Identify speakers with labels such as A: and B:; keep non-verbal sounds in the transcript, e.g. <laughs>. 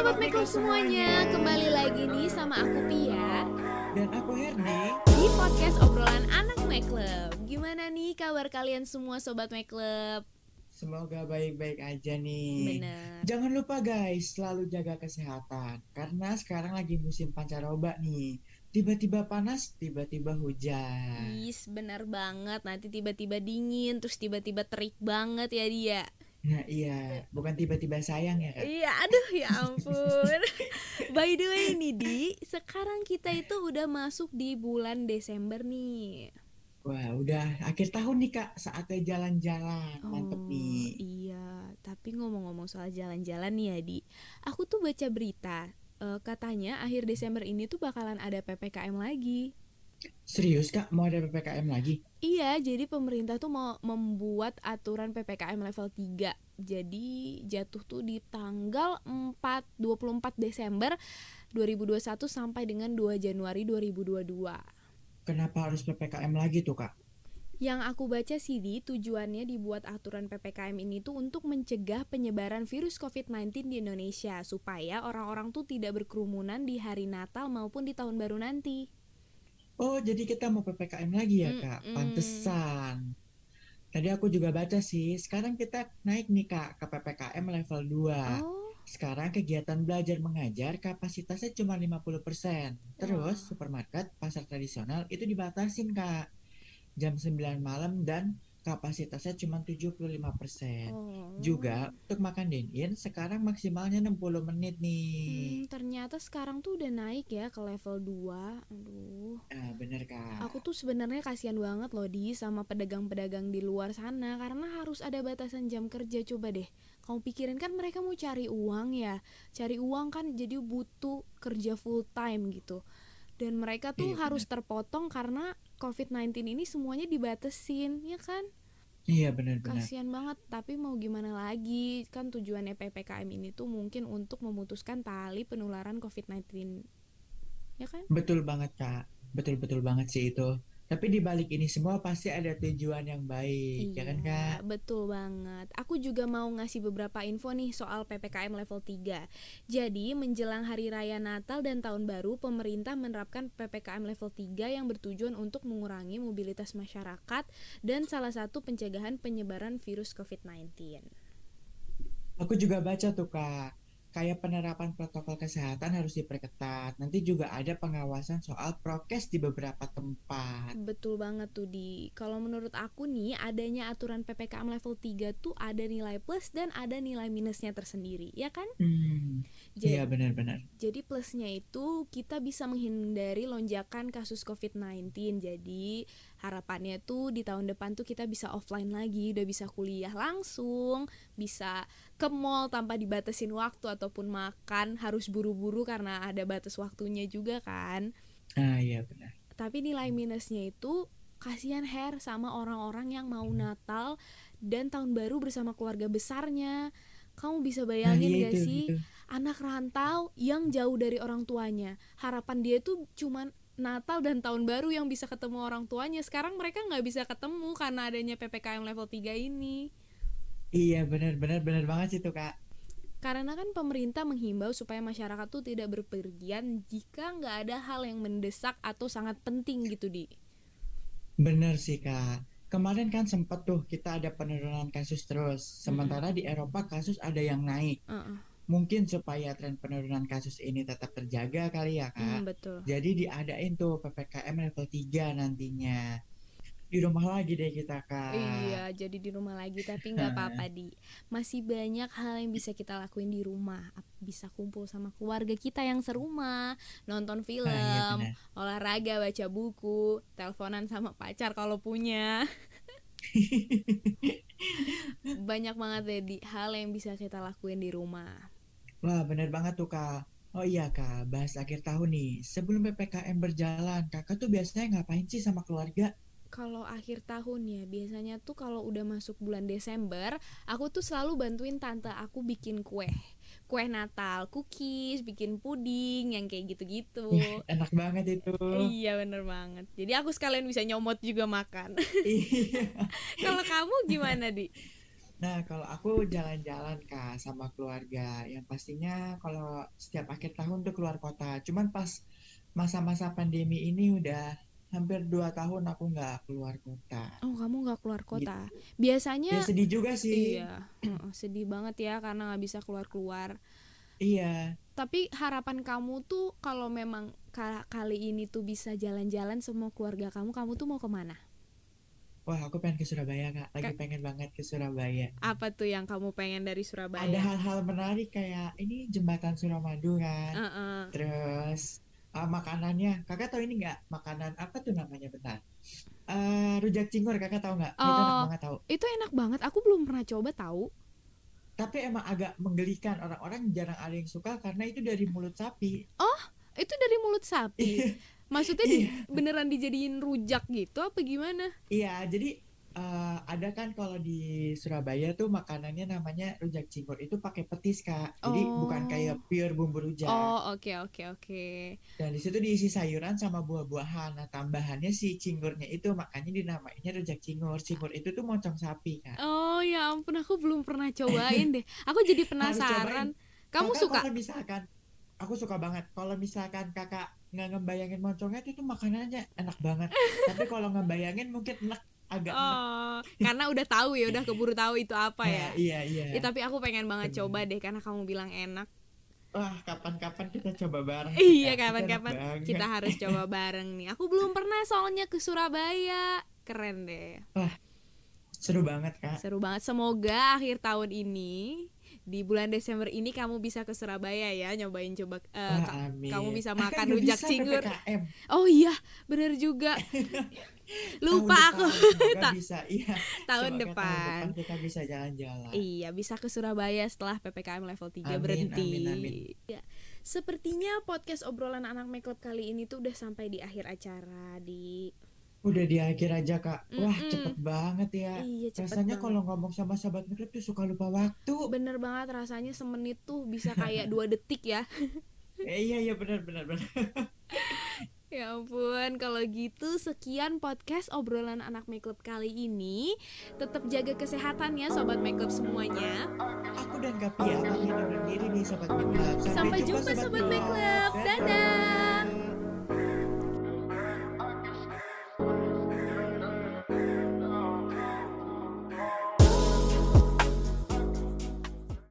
A: Sobat Makeup semuanya, kembali lagi nih sama aku Pia
B: Dan aku Herdi
A: di podcast obrolan anak Makeup. Gimana nih kabar kalian semua Sobat Makeup?
B: Semoga baik-baik aja nih
A: Bener.
B: Jangan lupa guys, selalu jaga kesehatan Karena sekarang lagi musim pancaroba nih Tiba-tiba panas, tiba-tiba hujan
A: Is, bener banget. Nanti tiba-tiba dingin, terus tiba-tiba terik banget ya dia.
B: Nah iya, bukan tiba-tiba sayang ya kan
A: Iya, aduh ya ampun. <laughs> By the way nih Di, sekarang kita itu udah masuk di bulan Desember nih.
B: Wah udah akhir tahun nih kak, saatnya jalan-jalan Mantep
A: Oh,
B: nih
A: Iya, tapi ngomong-ngomong soal jalan-jalan nih ya, Di. Aku tuh baca berita, eh, katanya akhir Desember ini tuh bakalan ada PPKM lagi.
B: Serius kak, mau ada PPKM lagi?
A: Iya, jadi pemerintah tuh mau membuat aturan PPKM level 3. Jadi jatuh tuh di tanggal 4 24 Desember 2021 sampai dengan 2 Januari 2022.
B: Kenapa harus PPKM lagi tuh kak?
A: Yang aku baca sih di tujuannya dibuat aturan PPKM ini tuh untuk mencegah penyebaran virus COVID-19 di Indonesia supaya orang-orang tuh tidak berkerumunan di hari Natal maupun di tahun baru nanti.
B: Oh jadi kita mau PPKM lagi ya kak? Pantesan Tadi aku juga baca sih, sekarang kita naik nih kak ke PPKM level 2
A: Oh,
B: Sekarang kegiatan belajar mengajar kapasitasnya cuma 50%. Terus
A: Wah.
B: supermarket, pasar tradisional itu dibatasin Kak. Jam 9 malam dan kapasitasnya cuma 75%.
A: oh.
B: Juga untuk makan dine-in sekarang maksimalnya 60 menit nih.
A: Hmm, ternyata sekarang tuh udah naik ya ke level 2. Aduh.
B: Ah, bener Kak.
A: Aku tuh sebenarnya kasihan banget loh di sama pedagang-pedagang di luar sana karena harus ada batasan jam kerja coba deh. Kamu pikirin kan mereka mau cari uang ya. Cari uang kan jadi butuh kerja full time gitu. Dan mereka tuh
B: Iya,
A: harus terpotong karena COVID-19 ini semuanya dibatesin, ya kan?
B: Iya bener-bener.
A: Kasihan banget, tapi mau gimana lagi? Kan tujuannya PPKM ini tuh mungkin untuk memutuskan tali penularan COVID-19. Ya kan?
B: Betul banget Kak. Betul-betul banget sih itu. Tapi di balik ini semua pasti ada tujuan yang baik, ya kan Kak?
A: Iya, betul banget. Aku juga mau ngasih beberapa info nih soal PPKM level 3. Jadi, menjelang hari raya Natal dan Tahun Baru, pemerintah menerapkan PPKM level 3 yang bertujuan untuk mengurangi mobilitas masyarakat dan salah satu pencegahan penyebaran virus COVID-19.
B: Aku juga baca tuh Kak, kayak penerapan protokol kesehatan harus diperketat. Nanti juga ada pengawasan soal prokes di beberapa tempat.
A: Betul banget tuh di. Kalau menurut aku nih, adanya aturan PPKM level 3 tuh ada nilai plus dan ada nilai minusnya tersendiri, ya kan?
B: Hmm,
A: Jadi
B: iya benar-benar.
A: Jadi plusnya itu kita bisa menghindari lonjakan kasus COVID-19. Jadi harapannya tuh di tahun depan tuh kita bisa offline lagi, udah bisa kuliah langsung, bisa ke mall tanpa dibatasin waktu ataupun makan harus buru-buru karena ada batas waktunya juga kan.
B: Ah iya benar.
A: Tapi nilai minusnya itu kasihan hair sama orang-orang yang mau Natal dan tahun baru bersama keluarga besarnya. Kamu bisa
B: Nah
A: bayangin
B: iya
A: gak
B: itu
A: sih?
B: gitu.
A: anak rantau yang jauh dari orang tuanya harapan dia tuh cuman Natal dan tahun baru yang bisa ketemu orang tuanya sekarang mereka nggak bisa ketemu karena adanya ppkm level 3 ini
B: Iya benar-benar benar banget sih tuh Kak.
A: karena kan pemerintah menghimbau supaya masyarakat tuh tidak berpergian jika nggak ada hal yang mendesak atau sangat penting gitu di
B: Bener sih Kak. Kemarin kan sempat tuh kita ada penurunan kasus terus. Sementara di Eropa kasus ada yang naik.
A: Heeh.
B: Mungkin supaya tren penurunan kasus ini tetap terjaga kali ya
A: Hmm,
B: Kak.
A: betul
B: Jadi diadain tuh PPKM level 3 nantinya. Di rumah lagi deh kita Kak.
A: Iya, jadi di rumah lagi tapi nggak <laughs> apa-apa di. Masih banyak hal yang bisa kita lakuin di rumah. Bisa kumpul sama keluarga kita yang serumah, nonton film,
B: Nah, iya
A: olahraga, baca buku, teleponan sama pacar kalau punya. <laughs> Banyak banget deh di hal yang bisa kita lakuin di rumah.
B: Wah, bener banget tuh, Kak. Oh iya, Kak, bahas akhir tahun nih. Sebelum PPKM berjalan, Kakak tuh biasanya ngapain sih sama keluarga?
A: Kalau akhir tahun ya, biasanya tuh kalau udah masuk bulan Desember, aku tuh selalu bantuin tante aku bikin kue. Kue Natal, cookies, bikin puding, yang kayak gitu-gitu.
B: Ih, enak banget itu.
A: Iya bener banget. Jadi aku sekalian bisa nyomot juga makan.
B: Iya. <laughs>
A: Kalau kamu gimana di?
B: Nah, kalau aku jalan-jalan Kak sama keluarga, yang pastinya kalau setiap akhir tahun tuh keluar kota. Cuman pas masa-masa pandemi ini udah hampir dua tahun aku nggak keluar kota.
A: Oh, kamu nggak keluar kota.
B: Gitu. Ya
A: Biasanya
B: sedih juga sih.
A: iya, sedih banget ya karena nggak bisa keluar-keluar.
B: Iya.
A: Tapi harapan kamu tuh kalau memang ka- kali ini tuh bisa jalan-jalan semua keluarga kamu, kamu tuh mau ke mana?
B: Wah, aku pengen ke Surabaya Kak. Lagi
A: Ka-
B: pengen banget ke Surabaya.
A: apa tuh yang kamu pengen dari
B: Ada
A: Surabaya?
B: hal-hal menarik kayak ini jembatan Suramadu kan.
A: Heeh.
B: Terus ah, makanannya, kakak tahu ini nggak? Makanan apa tuh namanya bentar? Eh, rujak cingur, kakak tahu nggak? Itu enak
A: Oh,
B: banget tahu.
A: itu enak banget. Aku belum pernah coba tahu.
B: Tapi emang agak menggelikan orang-orang jarang ada yang suka karena itu dari mulut sapi.
A: Oh, itu dari mulut sapi. Maksudnya di,
B: iya,
A: beneran dijadiin rujak gitu apa gimana?
B: iya. Jadi eh, ada kan kalau di Surabaya tuh makanannya namanya rujak cingur itu pakai petis kak. Jadi bukan kayak
A: Oh.
B: pure bumbu rujak.
A: Oh, oke oke oke.
B: Dan di situ diisi sayuran sama buah-buahan. Nah tambahannya si cingurnya itu makanya dinamainnya rujak cingur. Cingur itu tuh moncong sapi kak.
A: Oh, ya ampun aku belum pernah cobain deh. Aku jadi penasaran. Kamu
B: Kakak
A: suka?
B: kalau misalkan aku suka banget kalau misalkan kakak nggak ngebayangin moncongnya itu makanannya enak banget <laughs> tapi kalau ngebayangin mungkin enak agak
A: Oh, karena udah tahu ya, udah keburu tahu itu apa ya.
B: nah iya iya
A: Ya, tapi aku pengen banget
B: Bener.
A: coba deh karena kamu bilang enak.
B: wah kapan-kapan kita coba bareng <laughs>
A: Iya, kapan-kapan
B: banget.
A: kita harus coba bareng nih. Aku belum pernah soalnya ke Surabaya. Keren deh.
B: seru banget kak
A: Seru banget. Semoga akhir tahun ini di bulan Desember ini kamu bisa ke Surabaya ya, nyobain coba eh,
B: wah
A: ka-
B: amin
A: kamu bisa
B: Ah, <laughs> kan
A: makan
B: nggak
A: rujak
B: bisa
A: cingur.
B: PPKM
A: Oh iya, bener juga. <laughs> Lupa
B: tahun
A: aku.
B: depan
A: Ta-
B: bisa iya
A: tahun
B: semoga
A: depan.
B: tahun depan kita bisa jalan-jalan
A: Iya, bisa ke Surabaya setelah PPKM level 3
B: Amin,
A: berhenti.
B: amin, amin.
A: Ya. Sepertinya podcast obrolan anak make club kali ini tuh udah sampai di akhir acara di
B: udah di akhir aja kak wah cepet banget ya
A: Iya, cepet
B: rasanya
A: banget.
B: kalau ngomong sama sahabat mikrop tuh suka lupa waktu
A: Bener banget rasanya semenit tuh bisa kayak <laughs> dua detik ya.
B: Eh, iya iya benar benar benar <laughs>
A: Ya ampun, kalau gitu sekian podcast obrolan anak make club kali ini. Tetap jaga kesehatan ya sobat make club semuanya.
B: Aku dan Kapia pamit undur diri nih Sobat Miklab.
A: Sampai jumpa sobat make club. Dadah.